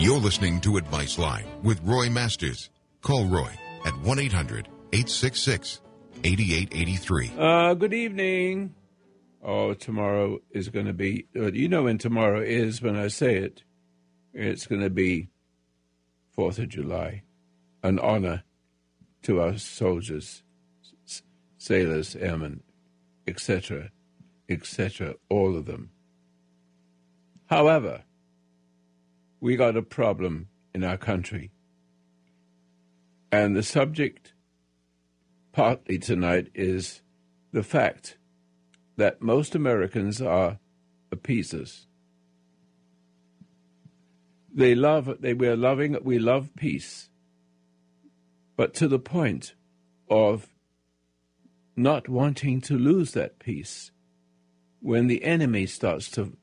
You're listening to Advice Line with Roy Masters. Call Roy at 1 800 866 8883. Uh, good evening. Oh, tomorrow is going to be, uh, you know when tomorrow is when I say it. It's going to be 4th of July. An honor to our soldiers, sailors, airmen, etc., etc., all of them. However, we got a problem in our country. And the subject partly tonight is the fact that most Americans are appeasers. They love they we're loving we love peace, but to the point of not wanting to lose that peace when the enemy starts to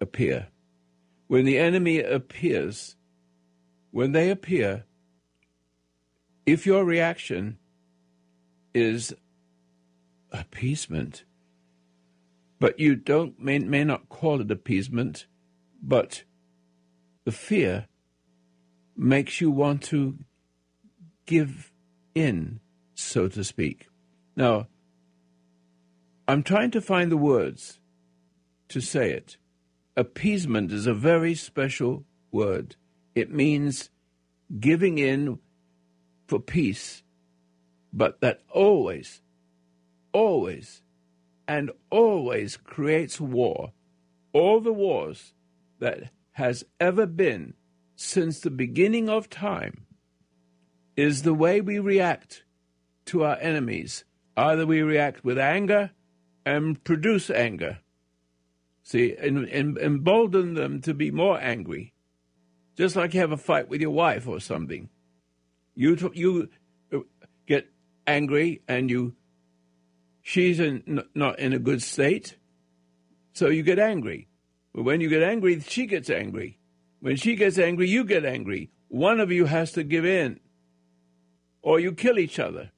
appear. When the enemy appears, when they appear, if your reaction is appeasement, but you don't may, may not call it appeasement, but the fear makes you want to give in, so to speak. Now, I'm trying to find the words to say it. Appeasement is a very special word. It means giving in for peace, but that always, always, and always creates war. All the wars that has ever been since the beginning of time is the way we react to our enemies. Either we react with anger and produce anger. See, and, and embolden them to be more angry. Just like you have a fight with your wife or something. You, you get angry and you, she's in, not in a good state, so you get angry. But when you get angry, she gets angry. When she gets angry, you get angry. One of you has to give in, or you kill each other.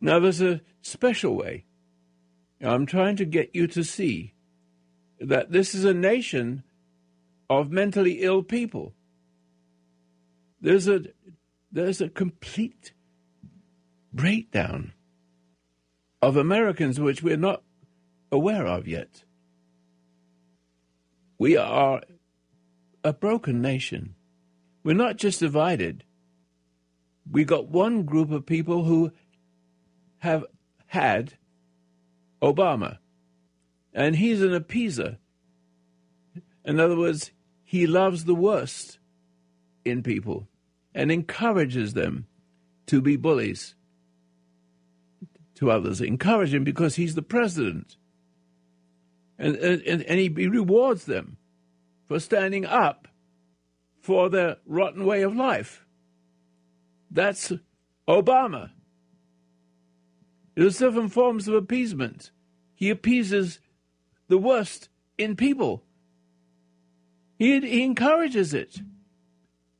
Now, there's a special way. I'm trying to get you to see that this is a nation of mentally ill people. There's a there's a complete breakdown of Americans which we're not aware of yet. We are a broken nation. We're not just divided. We got one group of people who have had Obama, and he's an appeaser. In other words, he loves the worst in people and encourages them to be bullies to others. Encourage him because he's the president. And, and, and he rewards them for standing up for their rotten way of life. That's Obama. There's different forms of appeasement. He appeases the worst in people. He, he encourages it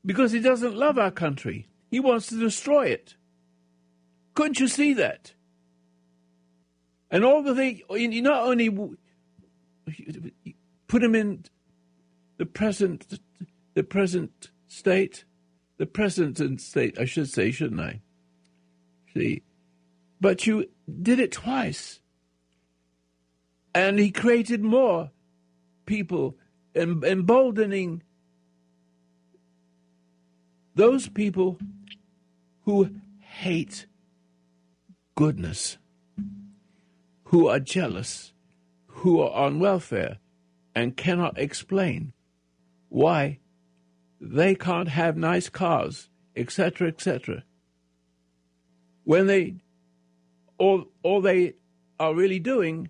because he doesn't love our country. He wants to destroy it. Couldn't you see that? And all the thing, you not only put him in the present, the present state, the present state, I should say, shouldn't I? See, but you did it twice. And he created more people, emboldening those people who hate goodness, who are jealous, who are on welfare, and cannot explain why they can't have nice cars, etc., etc. When they all, all they are really doing,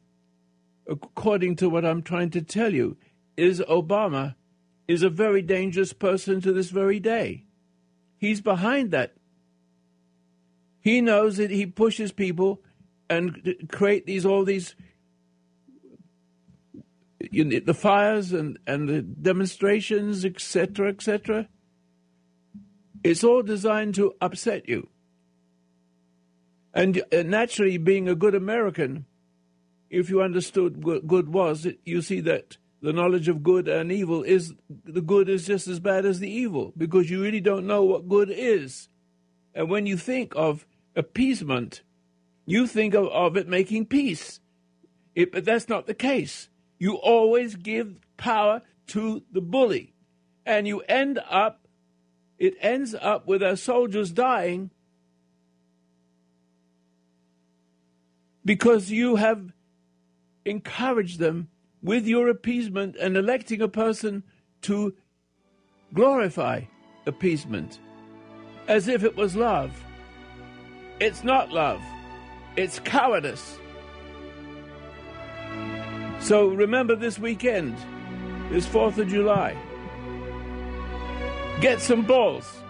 according to what I'm trying to tell you, is Obama is a very dangerous person to this very day. He's behind that. He knows that he pushes people and create these all these you know, the fires and, and the demonstrations, etc., etc. It's all designed to upset you. And uh, naturally, being a good American, if you understood what good was, you see that the knowledge of good and evil is the good is just as bad as the evil because you really don't know what good is. And when you think of appeasement, you think of, of it making peace. It, but that's not the case. You always give power to the bully. And you end up, it ends up with our soldiers dying because you have encouraged them with your appeasement and electing a person to glorify appeasement as if it was love. It's not love, it's cowardice. So remember this weekend, this 4th of July. Get some balls.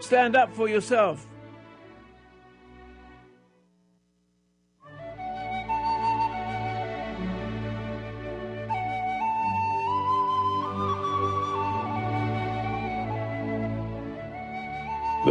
Stand up for yourself.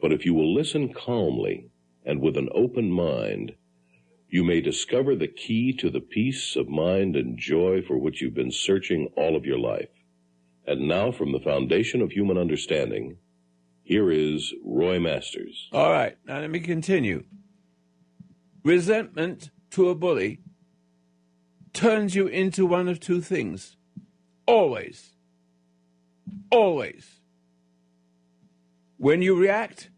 But if you will listen calmly and with an open mind, you may discover the key to the peace of mind and joy for which you've been searching all of your life. And now, from the foundation of human understanding, here is Roy Masters. All right, now let me continue. Resentment to a bully turns you into one of two things. Always. Always. When you react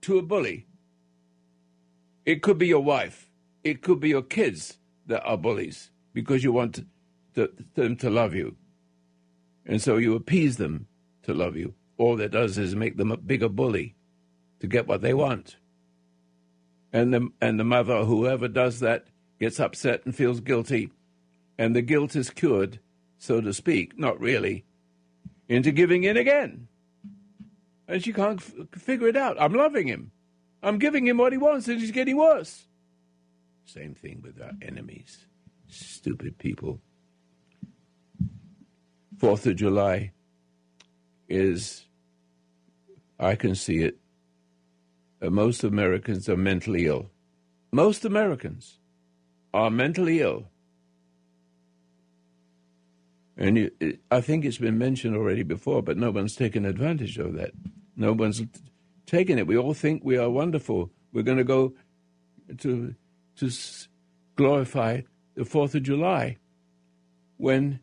to a bully, it could be your wife, it could be your kids that are bullies because you want to, them to love you. And so you appease them to love you. All that does is make them a bigger bully to get what they want. And the, and the mother, whoever does that, gets upset and feels guilty. And the guilt is cured, so to speak, not really, into giving in again and she can't f- figure it out. I'm loving him. I'm giving him what he wants, and he's getting worse. Same thing with our enemies. Stupid people. Fourth of July is, I can see it, uh, most Americans are mentally ill. Most Americans are mentally ill. And it, it, I think it's been mentioned already before, but no one's taken advantage of that. No one's taken it. We all think we are wonderful. We're going to go to to glorify the Fourth of July, when,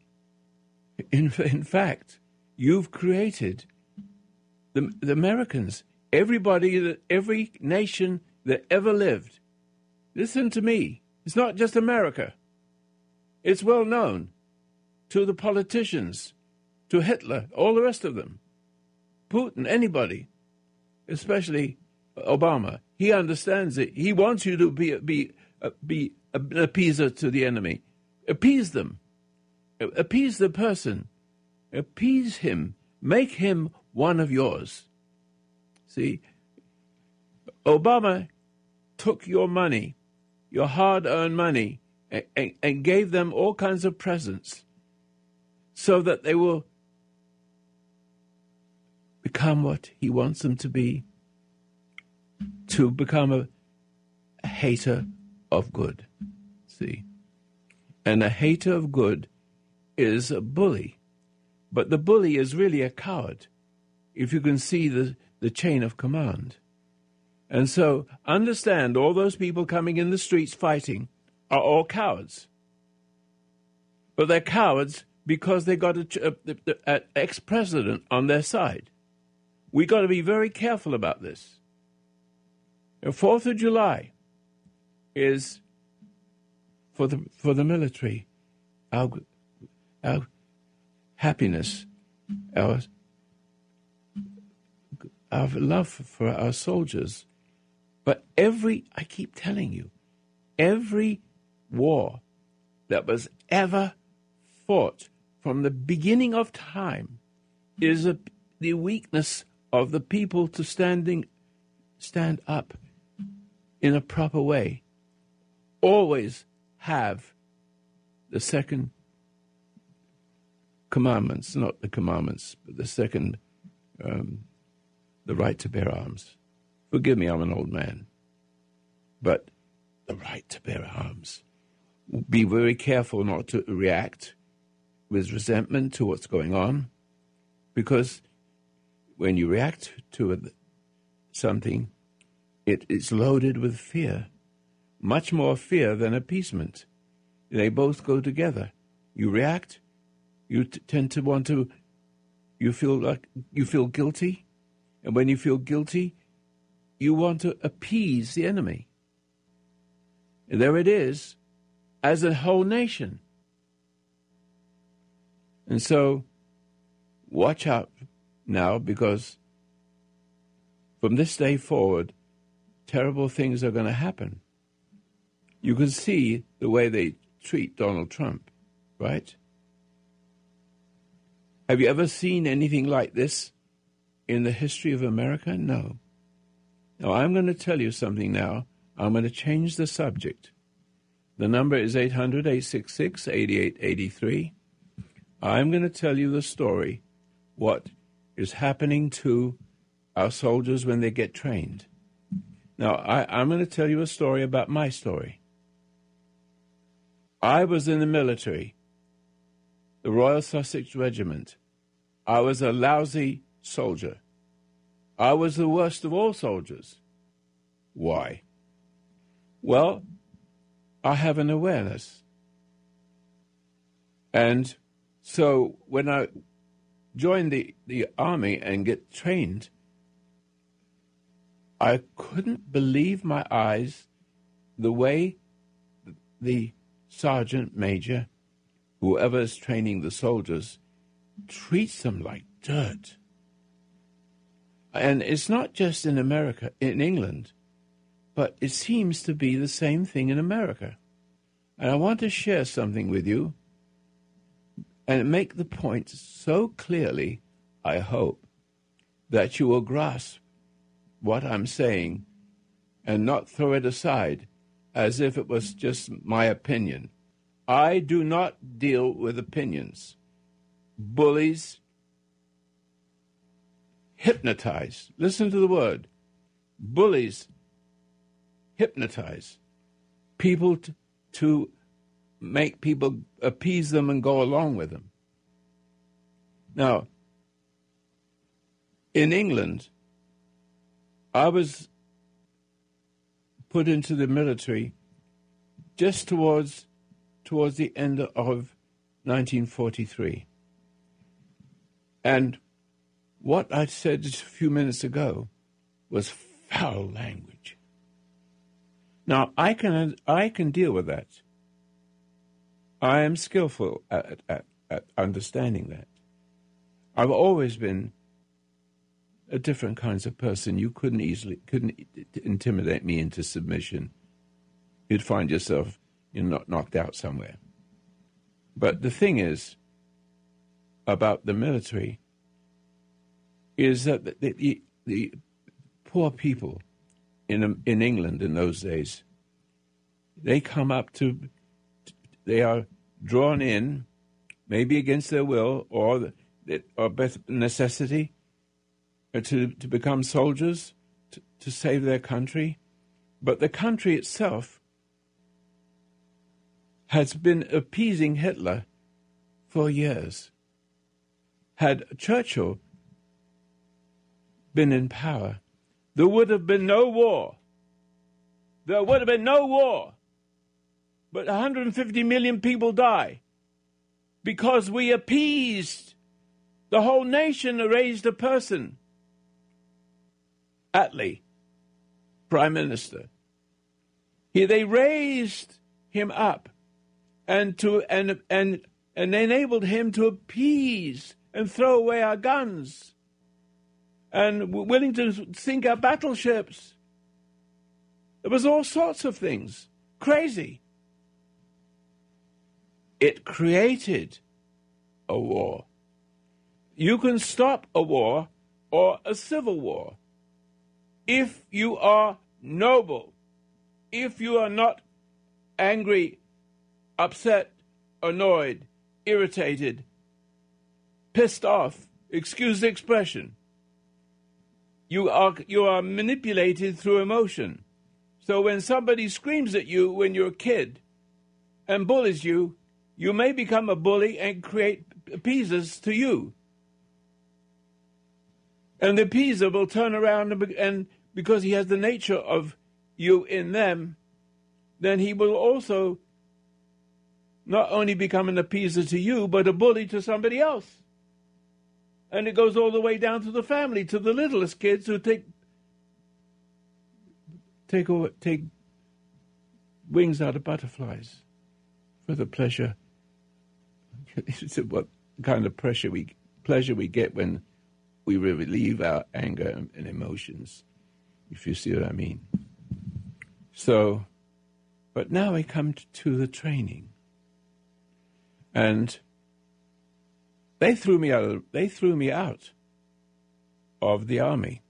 in in fact, you've created the the Americans, everybody that every nation that ever lived. Listen to me. It's not just America. It's well known to the politicians, to Hitler, all the rest of them. Putin, anybody, especially Obama, he understands it. He wants you to be be uh, be an appeaser to the enemy. Appease them. Appease the person. Appease him. Make him one of yours. See, Obama took your money, your hard earned money, and, and, and, gave them all kinds of presents so that they will become what he wants them to be, to become a, a hater of good. See? And a hater of good is a bully. But the bully is really a coward, if you can see the, the chain of command. And so understand all those people coming in the streets fighting are all cowards. But they're cowards because they got an ex president on their side. We got to be very careful about this. The Fourth of July is for the for the military, our our happiness, our our love for our soldiers. But every I keep telling you, every war that was ever fought from the beginning of time is a, the weakness of the people to standing stand up in a proper way. Always have the second commandments not the commandments but the second um, the right to bear arms. Forgive me i'm an old man but the right to bear arms. Be very careful not to react with resentment to what's going on because when you react to something, it is loaded with fear, much more fear than appeasement. They both go together. You react, you t- tend to want to, you feel like you feel guilty, and when you feel guilty, you want to appease the enemy. And there it is, as a whole nation. And so, watch out now because from this day forward, terrible things are going to happen. You can see the way they treat Donald Trump, right? Have you ever seen anything like this in the history of America? No. Now, I'm going to tell you something now. I'm going to change the subject. The number is 800 866 8883. I'm going to tell you the story, what is happening to our soldiers when they get trained. Now, I, am going to tell you a story about my story. I was in the military, the Royal Sussex Regiment. I was a lousy soldier. I was the worst of all soldiers. Why? Well, I have an awareness. And so when I join the, the army and get trained, I couldn't believe my eyes the way the sergeant major, whoever is training the soldiers, treats them like dirt. And it's not just in America, in England, but it seems to be the same thing in America. And I want to share something with you and make the point so clearly, I hope, that you will grasp what I'm saying and not throw it aside as if it was just my opinion. I do not deal with opinions. Bullies hypnotize. Listen to the word. Bullies hypnotize people to, to make people appease them and go along with them. Now, in England, I was put into the military just towards towards the end of 1943. And what I said just a few minutes ago was foul language. Now I can I can deal with that. I am skillful at, at, at understanding that. I've always been a different kinds of person. You couldn't easily couldn't intimidate me into submission. You'd find yourself you know, knocked out somewhere. But the thing is about the military is that the, the, the poor people in in England in those days they come up to they are drawn in, maybe against their will or or necessity, uh, to, to become soldiers to, to save their country. But the country itself has been appeasing Hitler for years. Had Churchill been in power, there would have been no war. There would have been no war but 150 million people die because we appeased the whole nation raised a person. Attlee, Prime Minister. He, they raised him up and to and and and enabled him to appease and throw away our guns and willing to sink our battleships. There was all sorts of things. Crazy. It created a war. You can stop a war or a civil war if you are noble, if you are not angry, upset, annoyed, irritated, pissed off, excuse the expression. You are, you are manipulated through emotion. So when somebody screams at you when you're a kid and bullies you, you may become a bully and create appeasers to you. And the appeaser will turn around and, and because he has the nature of you in them, then he will also not only become an appeaser to you, but a bully to somebody else. And it goes all the way down to the family, to the littlest kids who take take take wings out of butterflies for the pleasure. what kind of pressure we pleasure we get when we relieve our anger and, emotions, if you see what I mean. So, but now we come to the training. And they threw me out of, they threw me out of the army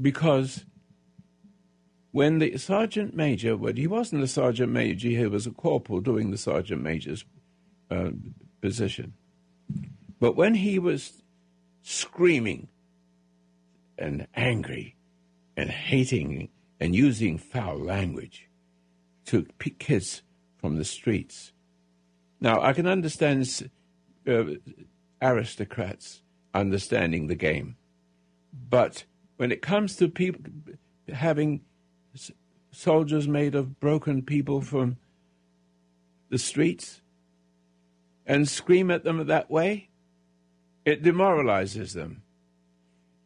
because when the sergeant major, well, he wasn't a sergeant major, he was a corporal doing the sergeant major's uh, position. But when he was screaming and angry and hating and using foul language to pick kids from the streets, now, I can understand uh, aristocrats understanding the game, but when it comes to people having soldiers made of broken people from the streets and scream at them that way, it demoralizes them.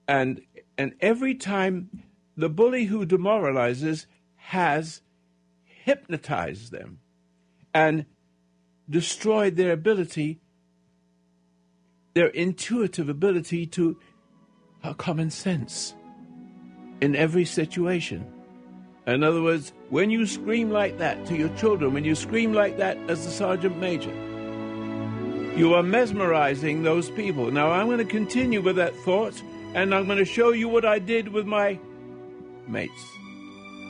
And and every time the bully who demoralizes has hypnotized them and destroyed their ability, their intuitive ability to have common sense in every situation. In other words, when you scream like that to your children, when you scream like that as the sergeant major, you are mesmerizing those people. Now, I'm going to continue with that thought, and I'm going to show you what I did with my mates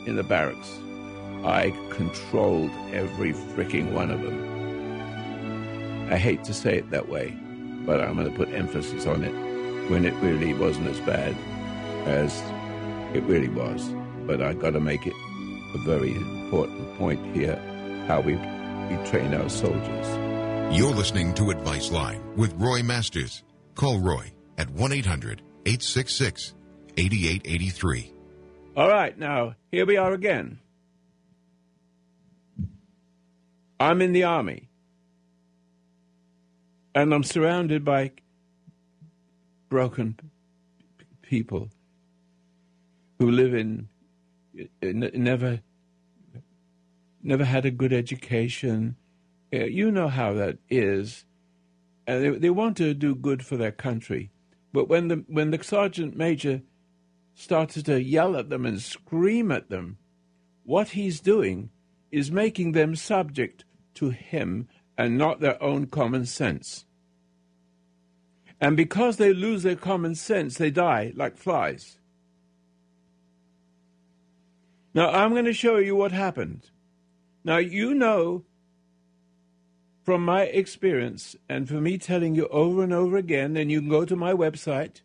in the barracks. I controlled every freaking one of them. I hate to say it that way, but I'm going to put emphasis on it when it really wasn't as bad as it really was. But I've got to make it a very important point here how we, we train our soldiers. You're listening to Advice Line with Roy Masters. Call Roy at 1 800 866 8883. All right, now here we are again. I'm in the Army and I'm surrounded by broken people who live in, in never never had a good education. Uh, you know how that is, and they, they want to do good for their country, but when the when the sergeant major started to yell at them and scream at them, what he's doing is making them subject to him and not their own common sense. And because they lose their common sense, they die like flies. Now, I'm going to show you what happened. Now, you know from my experience, and for me telling you over and over again, and you can go to my website,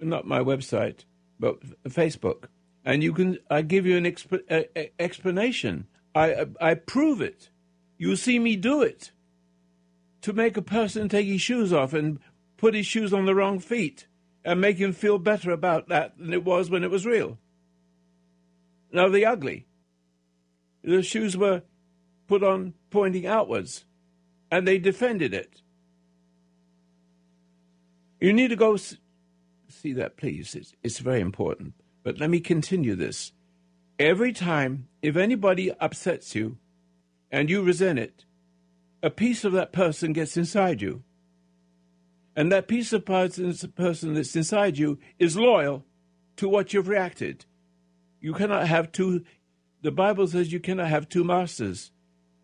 not my website, but Facebook, and you can, I give you an exp- explanation. I, I prove it. You see me do it to make a person take his shoes off and put his shoes on the wrong feet and make him feel better about that than it was when it was real. Now, the ugly. The shoes were put on pointing outwards, and they defended it. You need to go see that, please. It's, it's very important. But let me continue this. Every time, if anybody upsets you and you resent it, a piece of that person gets inside you. And that piece of person that's inside you is loyal to what you've reacted. You cannot have two, the Bible says you cannot have two masters.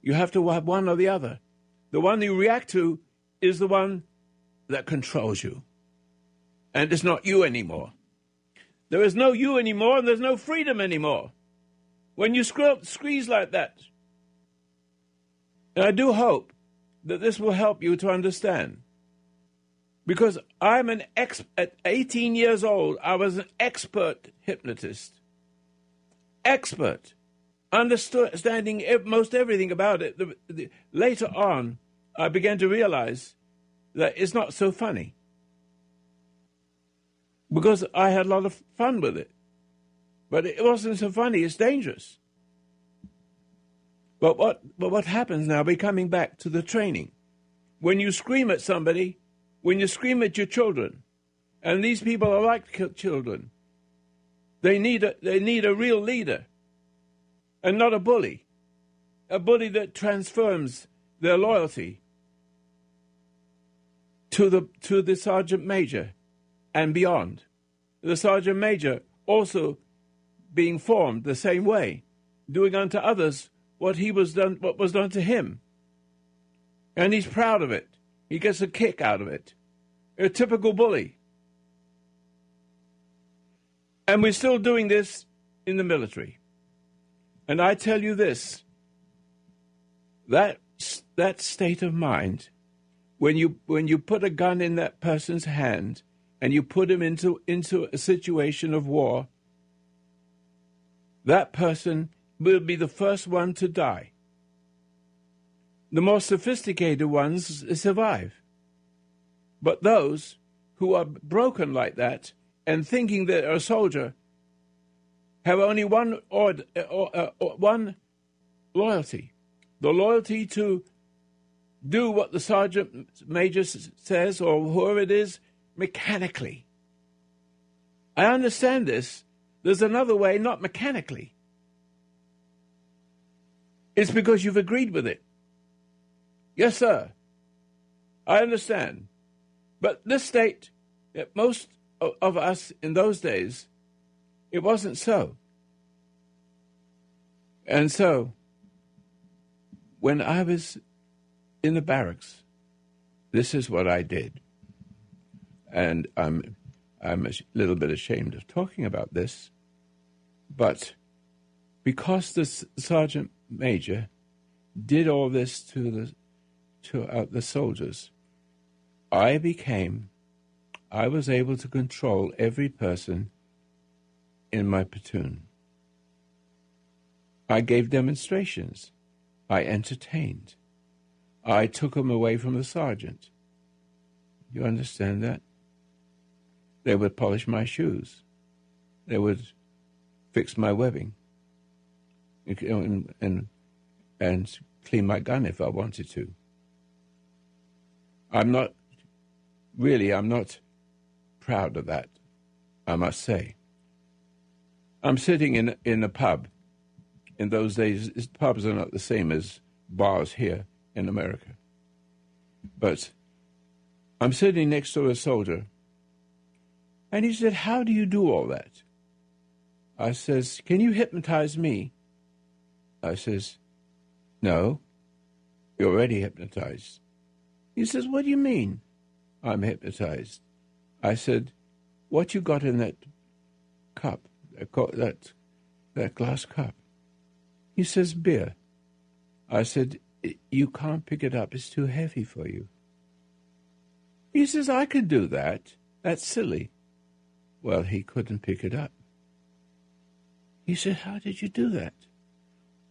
You have to have one or the other. The one you react to is the one that controls you. And it's not you anymore. There is no you anymore, and there's no freedom anymore. When you squeeze like that. And I do hope that this will help you to understand. Because I'm an ex at 18 years old, I was an expert hypnotist. Expert. Understanding most everything about it. The, the, later on, I began to realize that it's not so funny. Because I had a lot of fun with it. But it wasn't so funny, it's dangerous. But what, but what happens now, be coming back to the training. When you scream at somebody, when you scream at your children, and these people are like children, they need a, they need a real leader and not a bully. A bully that transforms their loyalty to the, to the sergeant major and beyond. The sergeant major also being formed the same way, doing unto others what he was done what was done to him. And he's proud of it. He gets a kick out of it. A typical bully. And we're still doing this in the military. And I tell you this that that state of mind when you when you put a gun in that person's hand and you put him into into a situation of war that person will be the first one to die. The more sophisticated ones survive. But those who are broken like that and thinking they're a soldier have only one or, uh, or one loyalty the loyalty to do what the sergeant major says or whoever it is mechanically. I understand this. There's another way, not mechanically. It's because you've agreed with it. Yes, sir. I understand. But this state, that most of us in those days, it wasn't so. And so, when I was in the barracks, this is what I did. And I'm, I'm a little bit ashamed of talking about this, but because the sergeant major did all this to the to uh, the soldiers, I became, I was able to control every person in my platoon. I gave demonstrations. I entertained. I took them away from the sergeant. You understand that? They would polish my shoes. They would fix my webbing and, and, and clean my gun if I wanted to. I'm not, really, I'm not proud of that, I must say. I'm sitting in, in a pub. In those days, pubs are not the same as bars here in America. But I'm sitting next to a soldier, and he said, How do you do all that? I says, Can you hypnotize me? I says, No, you're already hypnotized. He says, What do you mean? I'm hypnotized. I said, What you got in that cup, that, that, glass cup? He says, Beer. I said, You can't pick it up. It's too heavy for you. He says, I could do that. That's silly. Well, he couldn't pick it up. He said, How did you do that?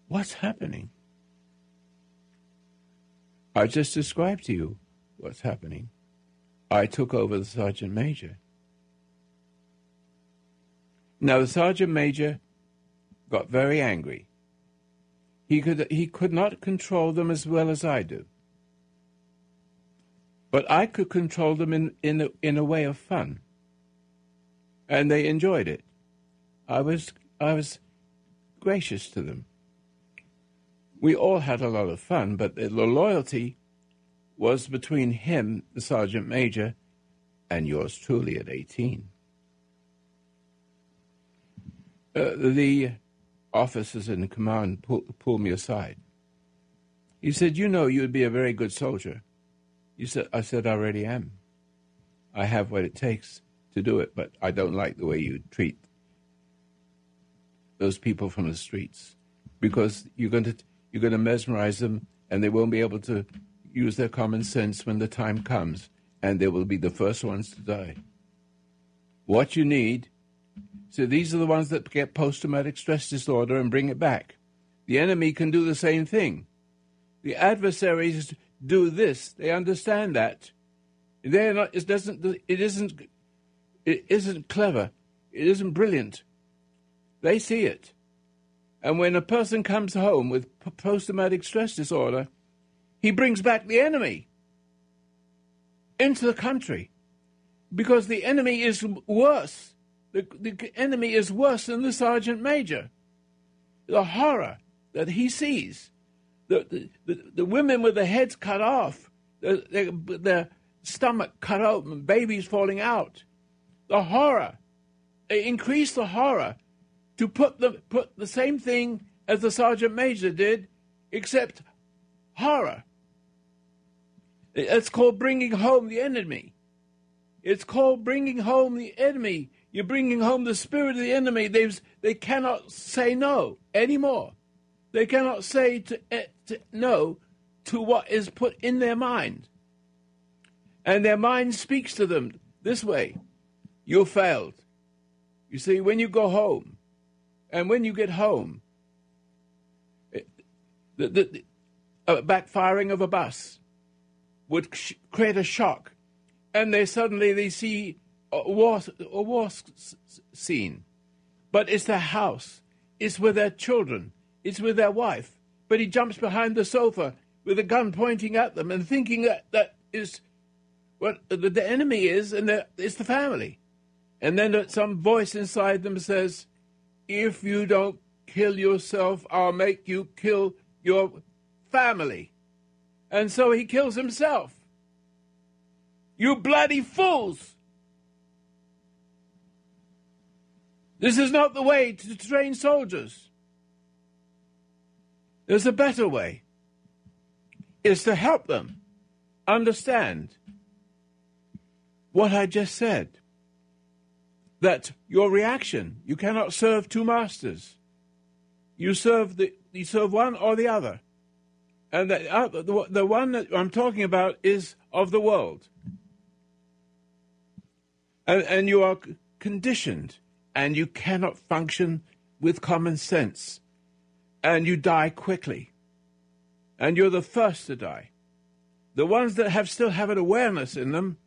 What's happening? I just described to you what's happening. I took over the sergeant major. Now, the sergeant major got very angry. he could he could not control them as well as I do. But I could control them in in a, in a way of fun, and they enjoyed it. I was I was gracious to them. We all had a lot of fun, but the loyalty was between him, the sergeant major, and yours truly at 18. Uh, the officers in command pulled, me aside. He said, You know, you would be a very good soldier. Said, I said, I already am. I have what it takes to do it, but I don't like the way you treat those people from the streets because you're going to you're going to mesmerize them and they won't be able to use their common sense when the time comes and they will be the first ones to die. What you need, so these are the ones that get post traumatic stress disorder and bring it back. The enemy can do the same thing. The adversaries do this. They understand that. They're not, it doesn't, it isn't, it isn't clever. It isn't brilliant. They see it. And when a person comes home with post traumatic stress disorder, he brings back the enemy into the country because the enemy is worse. The, the enemy is worse than the sergeant major. The horror that he sees, the, the, the, the women with their heads cut off, their, their, their stomach cut open, babies falling out, the horror, they increase the horror to put the, put the same thing as the sergeant major did, except horror. It's called bringing home the enemy. It's called bringing home the enemy. You're bringing home the spirit of the enemy. They've, they cannot say no anymore. They cannot say to, eh, to no to what is put in their mind. And their mind speaks to them this way You failed. You see, when you go home, and when you get home, it, the, the, the backfiring of a bus would sh- create a shock, and they suddenly they see a war, a war scene, but it's their house, it's with their children, it's with their wife. But he jumps behind the sofa with a gun pointing at them and thinking that that is what the, the enemy is, and that it's the family. And then some voice inside them says, "If you don't kill yourself, I'll make you kill your family." and so he kills himself. You bloody fools! This is not the way to train soldiers. There's a better way. It's to help them understand what I just said. That your reaction, you cannot serve two masters. You serve the you serve one or the other. And the, uh, the, the one that I'm talking about is of the world. And, and you are conditioned, and you cannot function with common sense. And you die quickly. And you're the first to die. The ones that have still have an awareness in them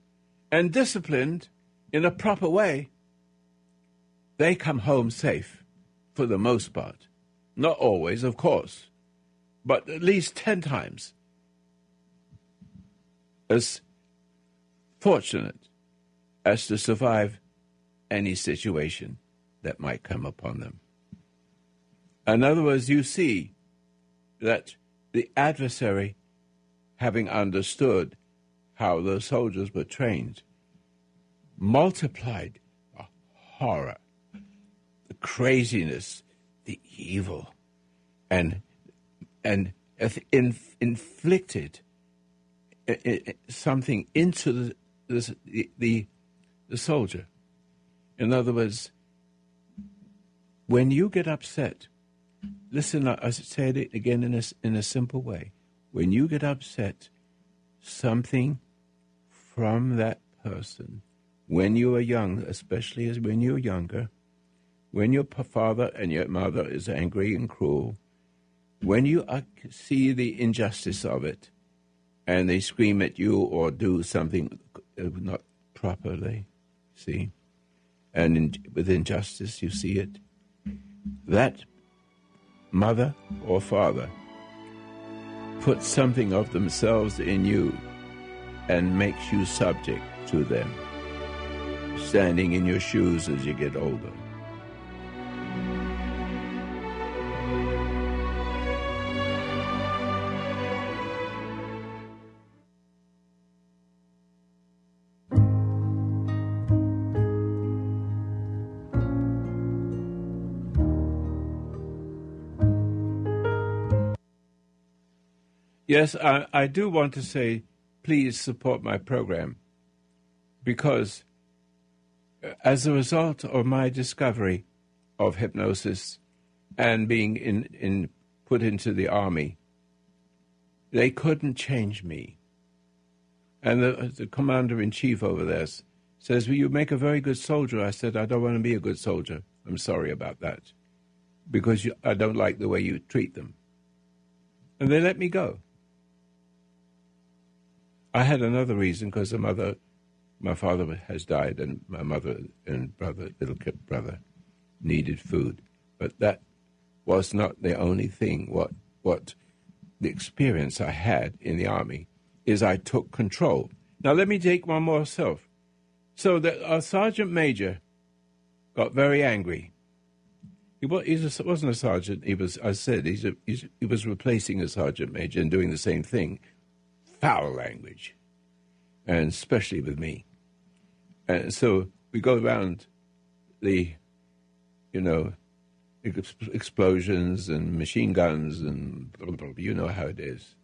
and disciplined in a proper way, they come home safe for the most part. Not always, of course but at least 10 times as fortunate as to survive any situation that might come upon them. In other words, you see that the adversary, having understood how the soldiers were trained, multiplied the horror, the craziness, the evil, and and inf- inflicted uh, uh, something into the, the, the, the soldier. In other words, when you get upset, listen, I said it again in a, in a simple way. When you get upset, something from that person, when you are young, especially as when you're younger, when your father and your mother is angry and cruel, when you see the injustice of it and they scream at you or do something uh, not properly, see, and in, with injustice you see it, that mother or father puts something of themselves in you and makes you subject to them, standing in your shoes as you get older. Yes, I, I do want to say please support my program because uh, as a result of my discovery of hypnosis and being in, in put into the army, they couldn't change me. And the, the commander in chief over there says, Well, you make a very good soldier. I said, I don't want to be a good soldier. I'm sorry about that because you, I don't like the way you treat them. And they let me go. I had another reason because the mother, my father has died, and my mother and brother, little brother, needed food. But that was not the only thing. What what the experience I had in the army is I took control. Now let me take one more self. So that our uh, sergeant major got very angry. He wasn't a sergeant. He was, I said, he's a, he's, he was replacing a sergeant major and doing the same thing foul language, and especially with me. And so we go around the, you know, ex- explosions and machine guns and blah, blah, blah, you know how it is.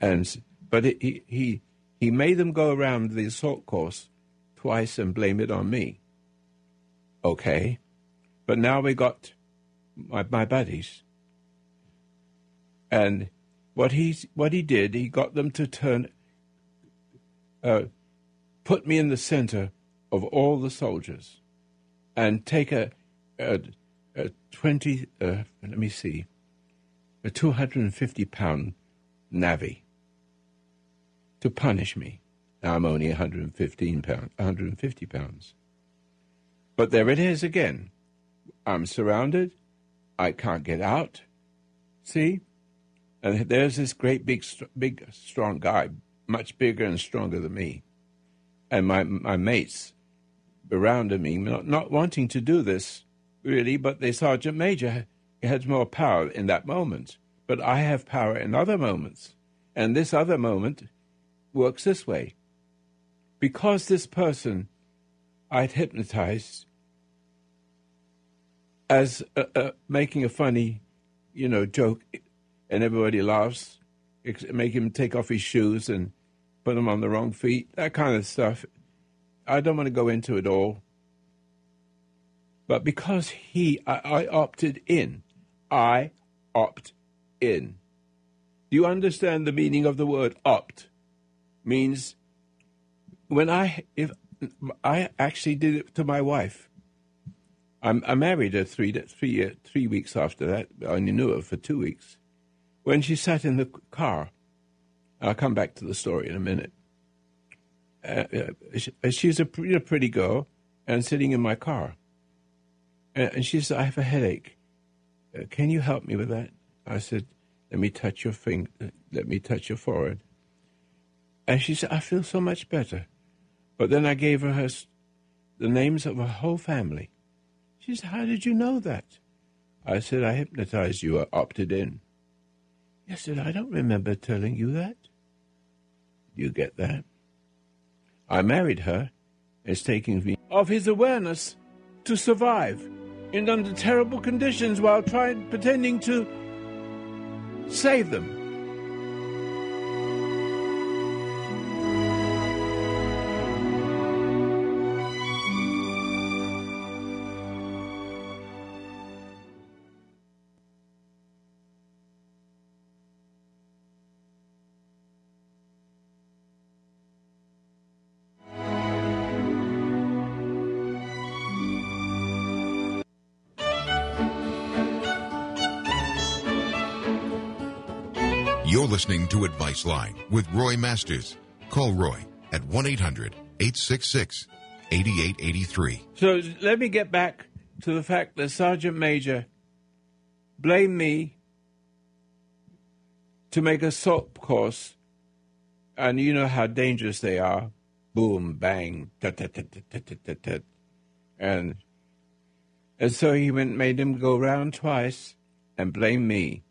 And but it, he he he made them go around the assault course twice and blame it on me. Okay, but now we got my my buddies, and what he what he did, he got them to turn, uh, put me in the center of all the soldiers, and take a, a, a twenty. Uh, let me see, a two hundred and fifty pound navvy to punish me. Now I'm only 115 pounds, 150 pounds. But there it is again. I'm surrounded. I can't get out. See? And there's this great big, big, strong guy, much bigger and stronger than me, and my my mates around me, not, not wanting to do this really, but the sergeant major has more power in that moment. But I have power in other moments, and this other moment works this way. Because this person I'd hypnotized as making a funny, you know, joke and everybody laughs, make him take off his shoes and put them on the wrong feet, that kind of stuff. I don't want to go into it all. But because he, I, I opted in, I opt in. Do you understand the meaning of the word opt? Means when I, if I actually did it to my wife. I'm, I married her three, three, three weeks after that. I only knew her for two weeks when she sat in the car. I'll come back to the story in a minute. Uh, uh, she's a, a pretty girl and sitting in my car. And she said, I have a headache. Uh, can you help me with that? I said, let me touch your finger, let me touch your forehead. And she said, I feel so much better. But then I gave her, her the names of her whole family. She said, How did you know that? I said, I hypnotized you, I opted in. I said, I don't remember telling you that. You get that? I married her. It's taking me of his awareness to survive in under terrible conditions while trying pretending to save them. listening to Advice Line with Roy Masters. Call Roy at 1 800 866 8883. So let me get back to the fact that Sergeant Major blamed me to make a SOP course, and you know how dangerous they are. Boom, bang, ta ta ta ta ta ta ta, and and so he went made him go round twice and blame me.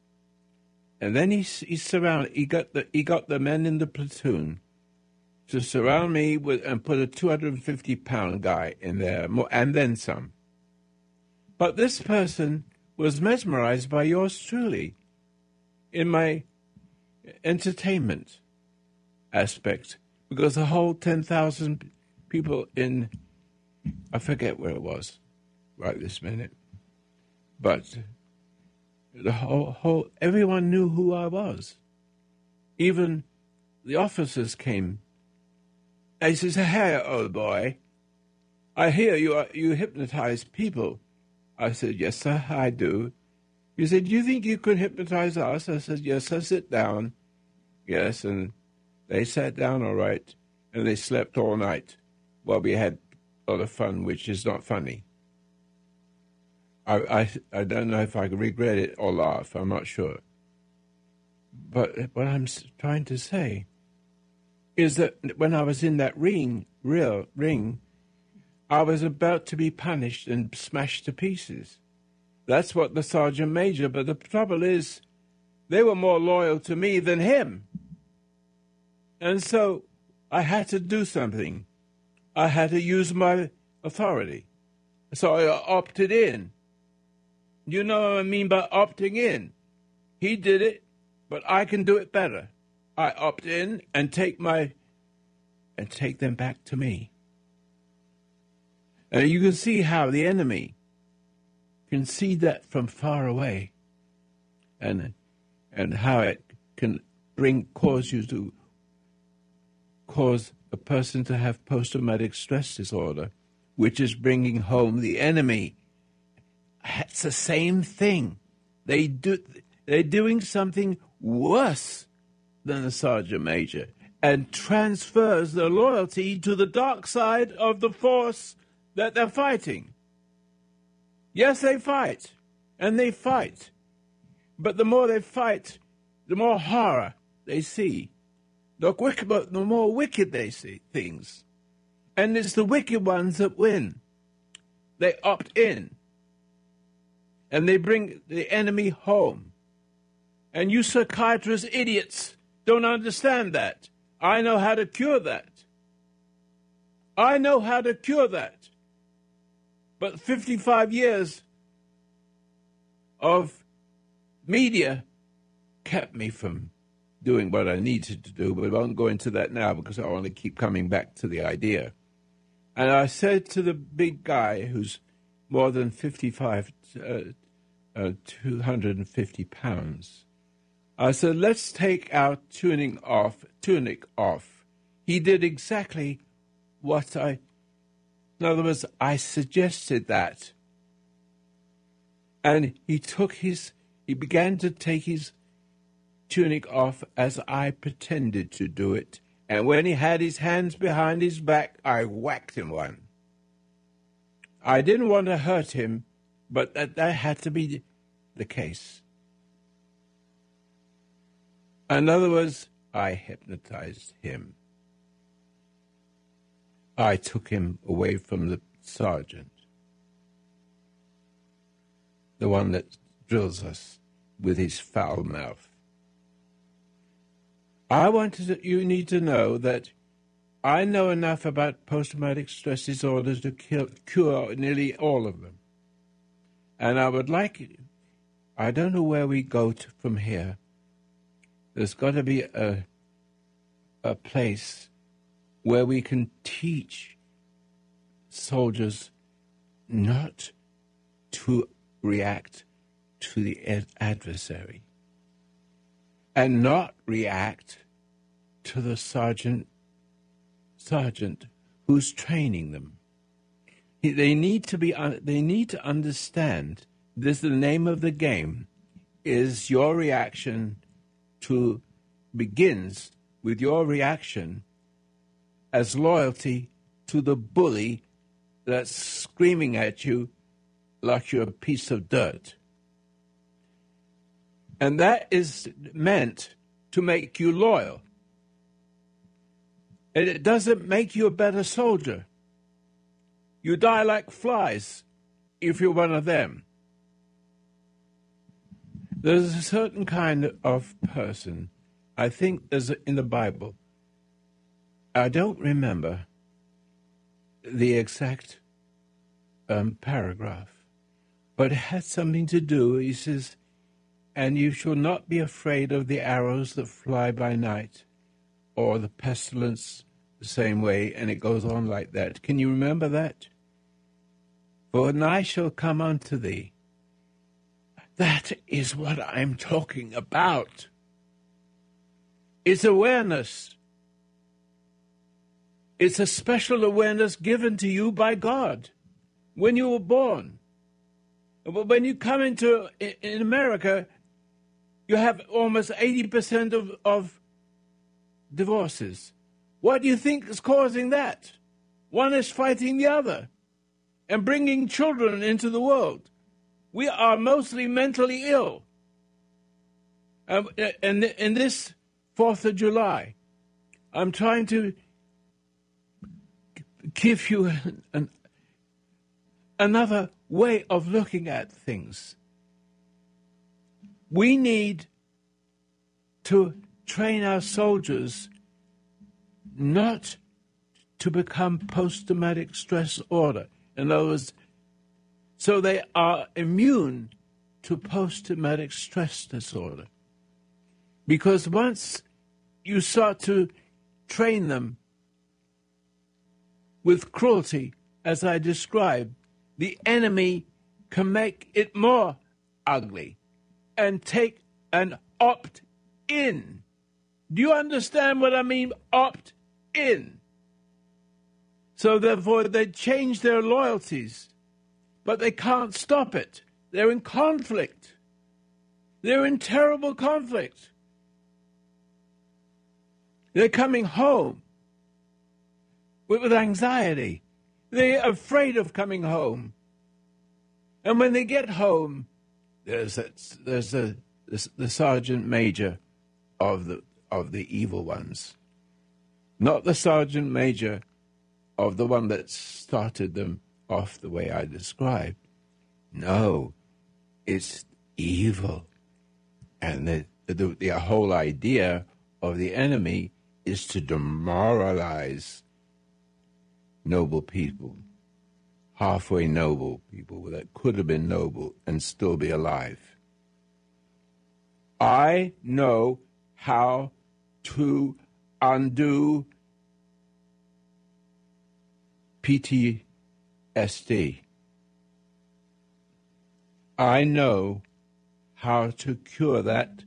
And then he he surrounded. He got the he got the men in the platoon to surround me with and put a two hundred and fifty pound guy in there, and then some. But this person was mesmerized by yours truly in my entertainment aspect because the whole 10,000 people in, I forget where it was right this minute, but the whole, whole everyone knew who I was. Even the officers came. They says, "Hey, old boy, I hear you are, you hypnotize people." I said, "Yes, sir, I do." He said, "Do you think you could hypnotize us?" I said, "Yes, sir. Sit down." Yes, and they sat down all right, and they slept all night while we had a lot of fun, which is not funny. I, I, I don't know if I regret it or laugh. I'm not sure. But what I'm trying to say is that when I was in that ring, real ring, I was about to be punished and smashed to pieces. That's what the sergeant major. But the trouble is, they were more loyal to me than him. And so I had to do something. I had to use my authority. So I opted in. You know what I mean by opting in? He did it, but I can do it better. I opt in and take my and take them back to me. And you can see how the enemy can see that from far away and and how it can bring cause you to cause a person to have post traumatic stress disorder, which is bringing home the enemy. It's the same thing. They do. They're doing something worse than the sergeant major, and transfers their loyalty to the dark side of the force that they're fighting. Yes, they fight, and they fight, but the more they fight, the more horror they see. The, wicked, the more wicked they see things. And it's the wicked ones that win. They opt in. And they bring the enemy home. And you psychiatrists, idiots, don't understand that. I know how to cure that. I know how to cure that. But 55 years of media kept me from doing what I needed to do, but I won't go into that now because I want to keep coming back to the idea. And I said to the big guy who's more than 55, uh, uh, 250 pounds, I said, let's take our tuning off, tunic off. He did exactly what I, in other words, I suggested that. And he took his, he began to take his tunic off as I pretended to do it. And when he had his hands behind his back, I whacked him one. I didn't want to hurt him, but that, that had to be the case. In other words, I hypnotized him. I took him away from the sergeant, the one that drills us with his foul mouth. I wanted to, you need to know that I know enough about post-traumatic stress disorders to kill, cure nearly all of them. And I would like, I don't know where we go to from here. There's got to be a, a place where we can teach soldiers not to react to the ad- adversary and not react to the sergeant sergeant who's training them. They need to be. Uh, they need to understand. This the name of the game. Is your reaction to begins with your reaction as loyalty to the bully that's screaming at you like you're a piece of dirt. And that is meant to make you loyal. And it doesn't make you a better soldier. You die like flies if you're one of them. There's a certain kind of person, I think there's in the Bible. I don't remember the exact um, paragraph, but it had something to do. He says, And you shall not be afraid of the arrows that fly by night, or the pestilence the same way, and it goes on like that. Can you remember that? For I shall come unto thee, that is what I'm talking about. It's awareness. It's a special awareness given to you by God when you were born. But when you come into in America, you have almost 80% of, of divorces. What do you think is causing that? One is fighting the other and bringing children into the world. We are mostly mentally ill. Um, and in this 4th of July, I'm trying to give you an, another way of looking at things. We need to train our soldiers not to become post traumatic stress order. In other words, so they are immune to post traumatic stress disorder. Because once you start to train them with cruelty, as I described, the enemy can make it more ugly and take an opt in. Do you understand what I mean? Opt in. So therefore, they change their loyalties but they can't stop it. They're in conflict. They're in terrible conflict. They're coming home with, anxiety. They're afraid of coming home. And when they get home, there's that, there's the, the, the sergeant major of the of the evil ones, not the sergeant major of the one that started them off the way I described. No, it's evil. And the, the, the whole idea of the enemy is to demoralize noble people, halfway noble people that could have been noble and still be alive. I know how to undo PTSD. I know how to cure that,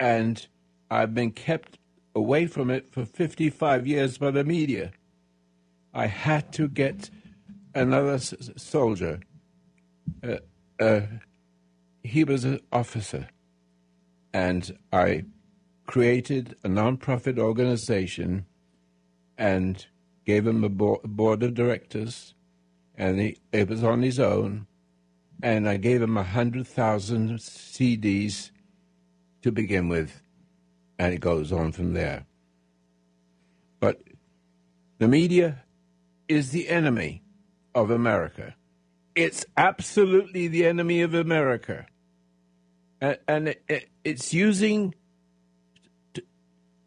and I've been kept away from it for 55 years by the media. I had to get another s- soldier. Uh, uh, he was an officer, and I created a nonprofit organization and gave him a, bo- a board of directors and he, it was on his own. And I gave him a hundred thousand CDs to begin with, and it goes on from there. But the media is the enemy of America. It's absolutely the enemy of America. And, and it, it, it's using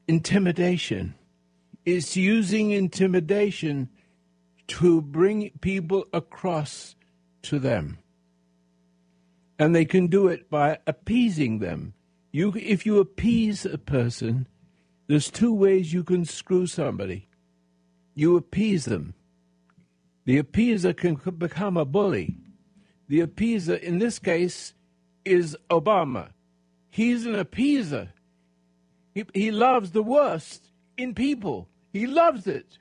intimidation. It's using intimidation to bring people across to them. And they can do it by appeasing them. You, if you appease a person, there's two ways you can screw somebody. You appease them. The appeaser can become a bully. The appeaser, in this case, is Obama. He's an appeaser. He, he loves the worst in people. He loves it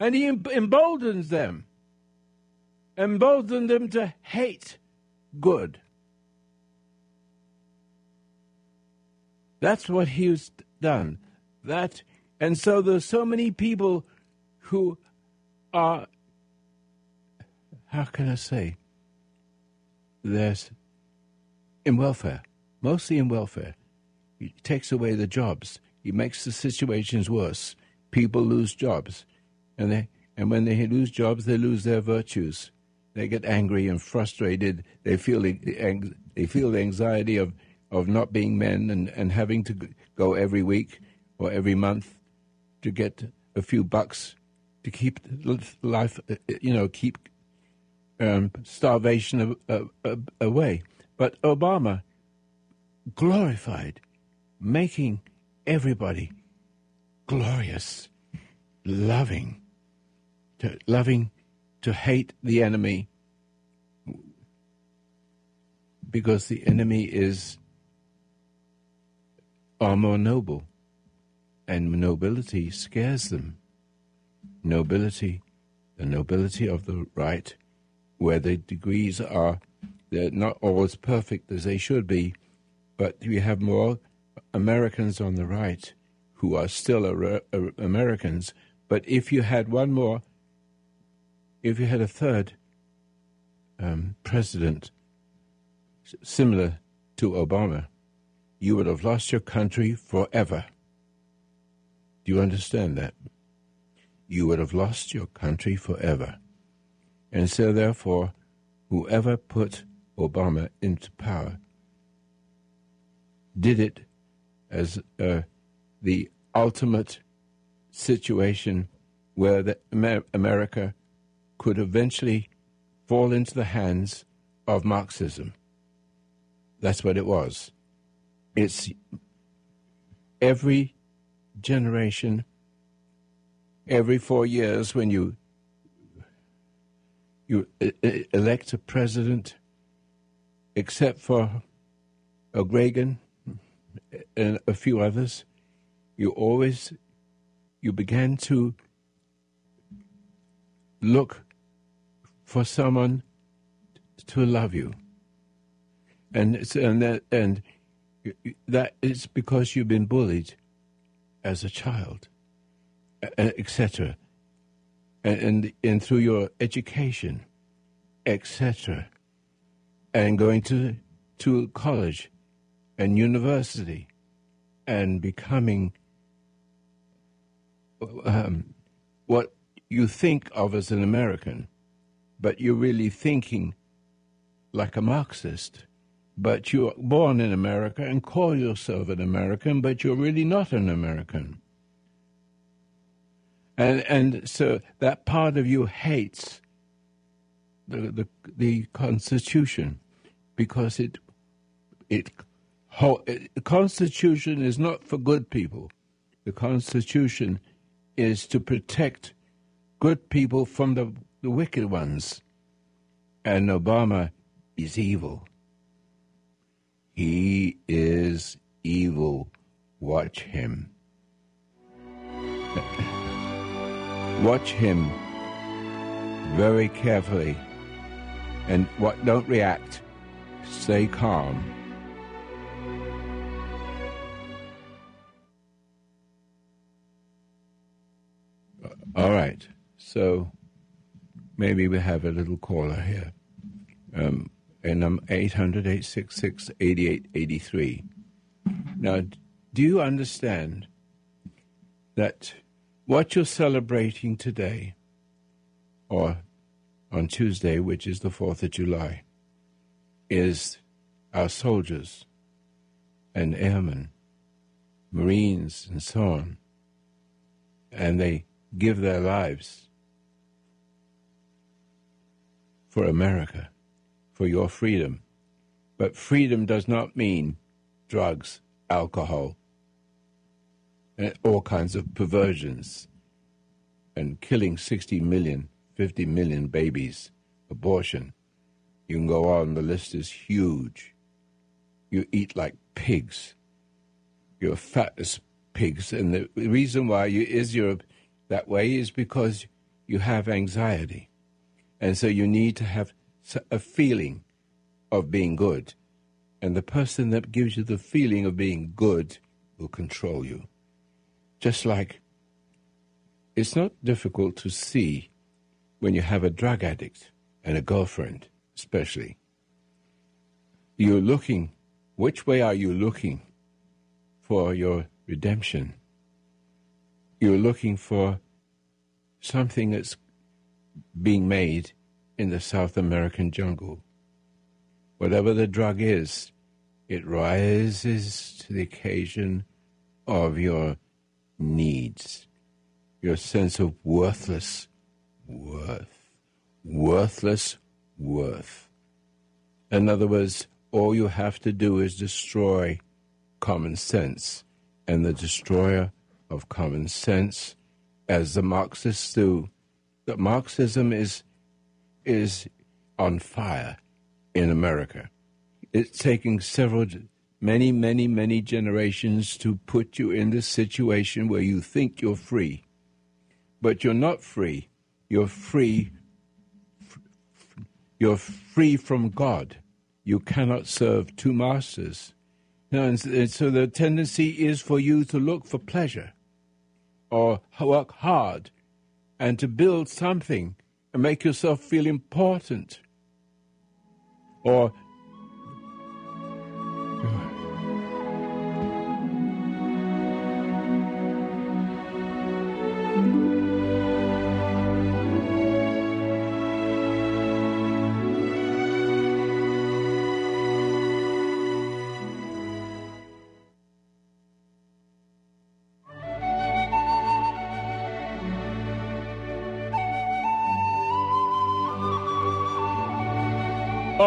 and he emboldens them, emboldens them to hate good. That's what he's done. That, and so there's so many people who are, how can I say, there's in welfare. mostly in welfare. He takes away the jobs. He makes the situations worse. People lose jobs, and they and when they lose jobs, they lose their virtues. They get angry and frustrated. They feel the they feel the anxiety of, of not being men and, and having to go every week or every month to get a few bucks to keep life, you know, keep um, starvation away. But Obama glorified making everybody glorious, loving, to, loving to hate the enemy. Because the enemy is are more noble and nobility scares them. Nobility the nobility of the right where the degrees are they're not always perfect as they should be but we have more americans on the right who are still americans but if you had one more if you had a third um, president similar to Obama, you would have lost your country forever. Do you understand that? You would have lost your country forever. And so, therefore, whoever put Obama into power did it as uh, the ultimate situation where the Amer- America could eventually fall into the hands of Marxism. That's what it was. It's every generation, every four years, when you you elect a president, except for Reagan and a few others, you always you began to look for someone to love you and and that and that it's because you've been bullied as a child, etc. And, and and through your education, etc. And going to to college and university, and becoming um, what you think of as an American, but you're really thinking like a Marxist but you're born in America and call yourself an American, but you're really not an American. And and so that part of you hates the the, the Constitution because it it the Constitution is not for good people. The Constitution is to protect good people from the, the wicked ones. And Obama is evil. He is evil. Watch him. Watch him very carefully and what don't react. Stay calm. All right. So maybe we have a little caller here. Um, and I'm 800 866 8883. Now, do you understand that what you're celebrating today, or on Tuesday, which is the 4th of July, is our soldiers and airmen, Marines, and so on, and they give their lives for America for your freedom. But freedom does not mean drugs, alcohol, and all kinds of perversions, and killing 60 million, 50 million babies, abortion. You can go on, the list is huge. You eat like pigs. You're fat as pigs. And the reason why you is Europe that way is because you have anxiety. And so you need to have a feeling of being good. And the person that gives you the feeling of being good will control you. Just like it's not difficult to see when you have a drug addict and a girlfriend, especially. You're looking which way are you looking for your redemption? You're looking for something that's being made in the South American jungle. Whatever the drug is, it rises to the occasion of your needs, your sense of worthless worth, worthless worth. In other words, all you have to do is destroy common sense, and the destroyer of common sense, as the Marxists do, that Marxism is is on fire in America. It's taking several, many, many, many generations to put you in this situation where you think you're free, but you're not free. You're free. You're free from God. You cannot serve two masters. and so the tendency is for you to look for pleasure or work hard and to build something and make yourself feel important. Or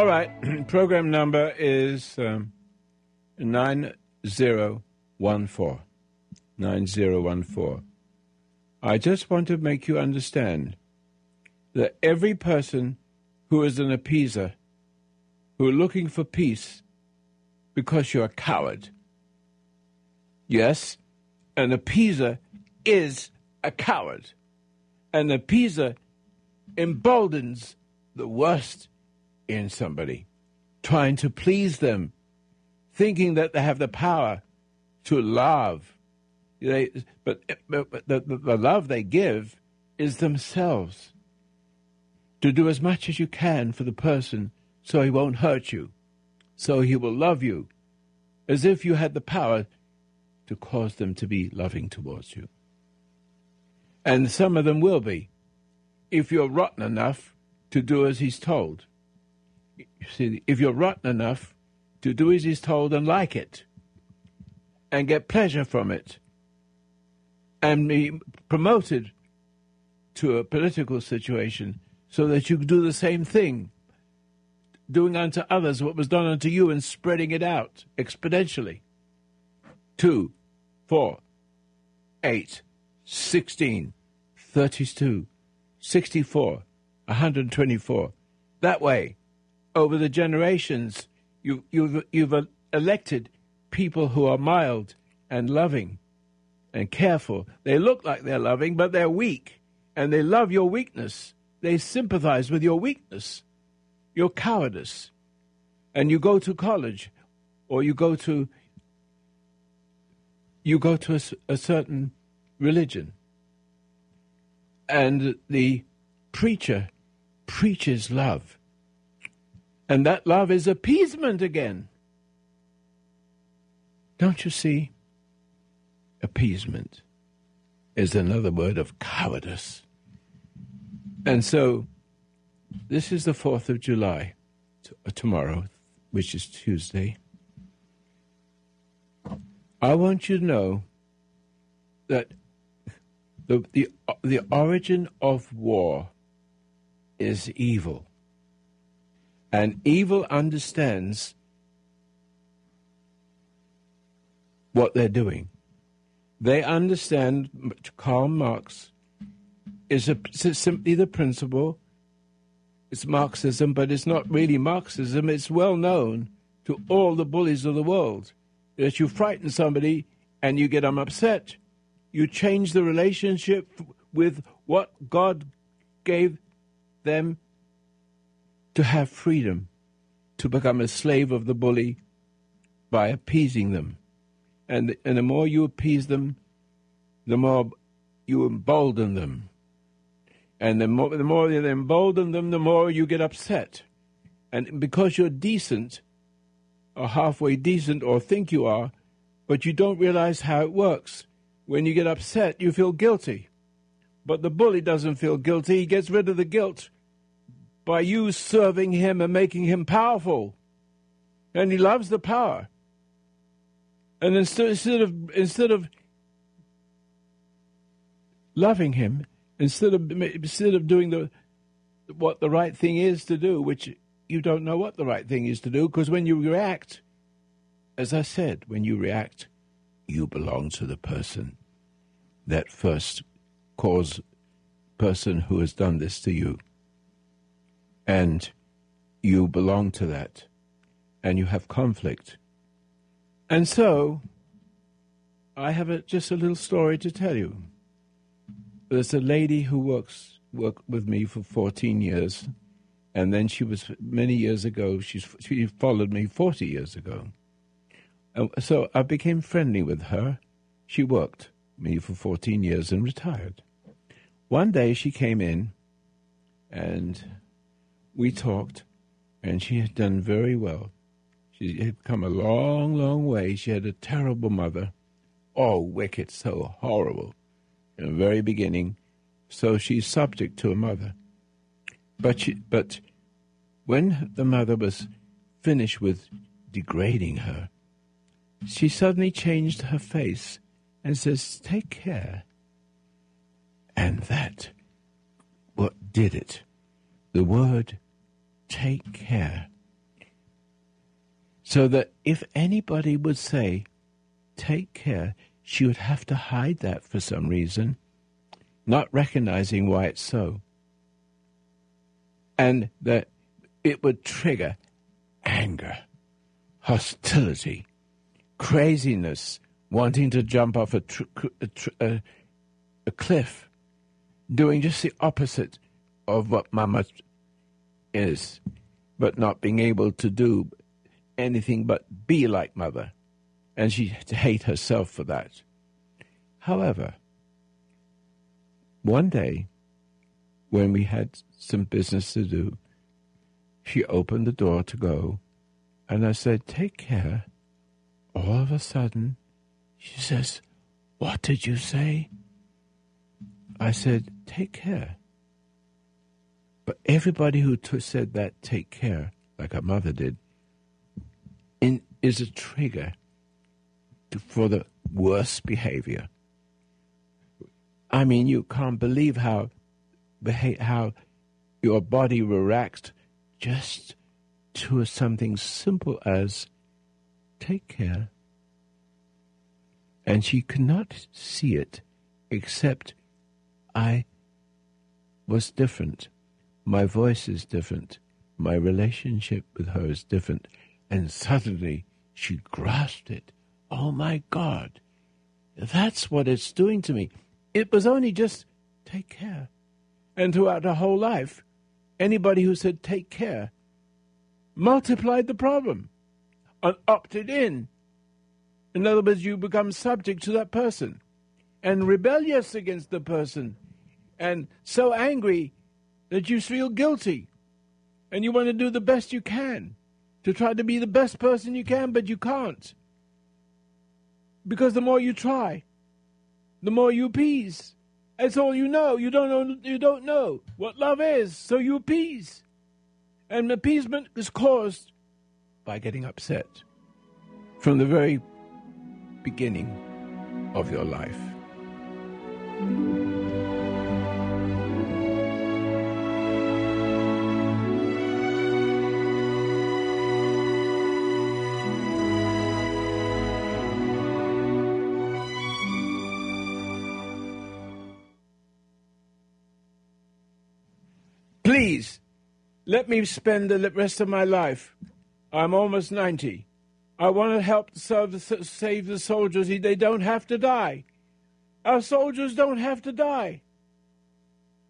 All right. Program number is um, 9014. 9014. I just want to make you understand that every person who is an appeaser, who are looking for peace because you're a coward, yes, an appeaser is a coward. An appeaser emboldens the worst in somebody, trying to please them, thinking that they have the power to love. They, but, but the, the love they give is themselves. To do as much as you can for the person so he won't hurt you, so he will love you, as if you had the power to cause them to be loving towards you. And some of them will be, if you're rotten enough to do as he's told see, if you're rotten enough to do as he's told and like it, and get pleasure from it, and be promoted to a political situation so that you do the same thing, doing unto others what was done unto you and spreading it out exponentially. Two, four, eight, sixteen, thirty-two, sixty-four, 124. That way, over the generations, you, you've, you've elected people who are mild and loving and careful. They look like they're loving, but they're weak, and they love your weakness. They sympathize with your weakness, your cowardice. And you go to college, or you go to you go to a, a certain religion, and the preacher preaches love and that love is appeasement again. Don't you see? Appeasement is another word of cowardice. And so, this is the 4th of July, uh, tomorrow, which is Tuesday. I want you to know that the, the, the origin of war is evil. And evil understands what they're doing. They understand, Karl Marx is a, simply the principle. It's Marxism, but it's not really Marxism. It's well known to all the bullies of the world that you frighten somebody and you get them upset. You change the relationship with what God gave them to have freedom, to become a slave of the bully by appeasing them. And, and the more you appease them, the more you embolden them. And the more, the more you embolden them, the more you get upset. And because you're decent, or halfway decent or think you are, but you don't realize how it works. When you get upset, you feel guilty. But the bully doesn't feel guilty. He gets rid of the guilt by you serving him and making him powerful. And he loves the power. And instead, of instead of loving him, instead of instead of doing the what the right thing is to do, which you don't know what the right thing is to do, because when you react, as I said, when you react, you belong to the person that first caused person who has done this to you. And you belong to that. And you have conflict. And so, I have a, just a little story to tell you. There's a lady who works worked with me for 14 years, and then she was many years ago. She's she followed me 40 years ago. And so I became friendly with her. She worked me for 14 years and retired. One day she came in, and we talked, and she had done very well. She had come a long, long way. She had a terrible mother. Oh, wicked, so horrible. In the very beginning, so she's subject to a mother. But she, but when the mother was finished with degrading her, she suddenly changed her face and says, "Take care." And that, what did it? The word, "take care." So that if anybody would say, "Take care," she would have to hide that for some reason not recognizing why it's so. And that it would trigger anger, hostility, craziness, wanting to jump off a, tr- a, tr- a, a cliff, doing just the opposite of what Mama is, but not being able to do anything but be like Mother. And she had to hate herself for that. However, one day, when we had some business to do, she opened the door to go, and I said, Take care. All of a sudden, she says, What did you say? I said, Take care. But everybody who t- said that, take care, like her mother did, in, is a trigger to, for the worst behavior. I mean, you can't believe how how your body reacts just to something simple as take care. And she could not see it except I was different. My voice is different. My relationship with her is different. And suddenly she grasped it. Oh my God, that's what it's doing to me. It was only just take care. And throughout her whole life, anybody who said take care multiplied the problem and opted in. In other words, you become subject to that person and rebellious against the person and so angry that you feel guilty and you want to do the best you can to try to be the best person you can, but you can't. Because the more you try, the more you appease. That's all you know. You don't know. You don't know what love is, so you appease. And appeasement is caused by getting upset from the very beginning of your life. Let me spend the rest of my life. I'm almost 90. I want to help save the soldiers. They don't have to die. Our soldiers don't have to die.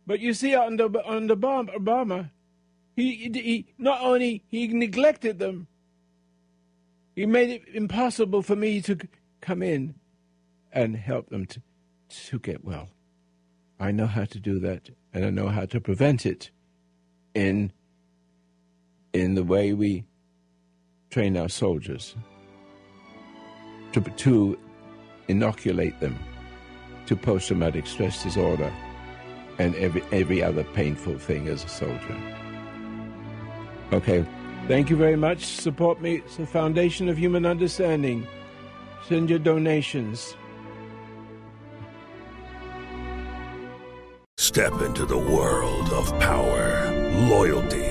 But you see, under, under Obama, he, he not only he neglected them, he made it impossible for me to come in and help them to, to get well. I know how to do that, and I know how to prevent it in in the way we train our soldiers, to, to inoculate them to post traumatic stress disorder and every, every other painful thing as a soldier. Okay, thank you very much. Support me. It's the Foundation of Human Understanding. Send your donations. Step into the world of power, loyalty,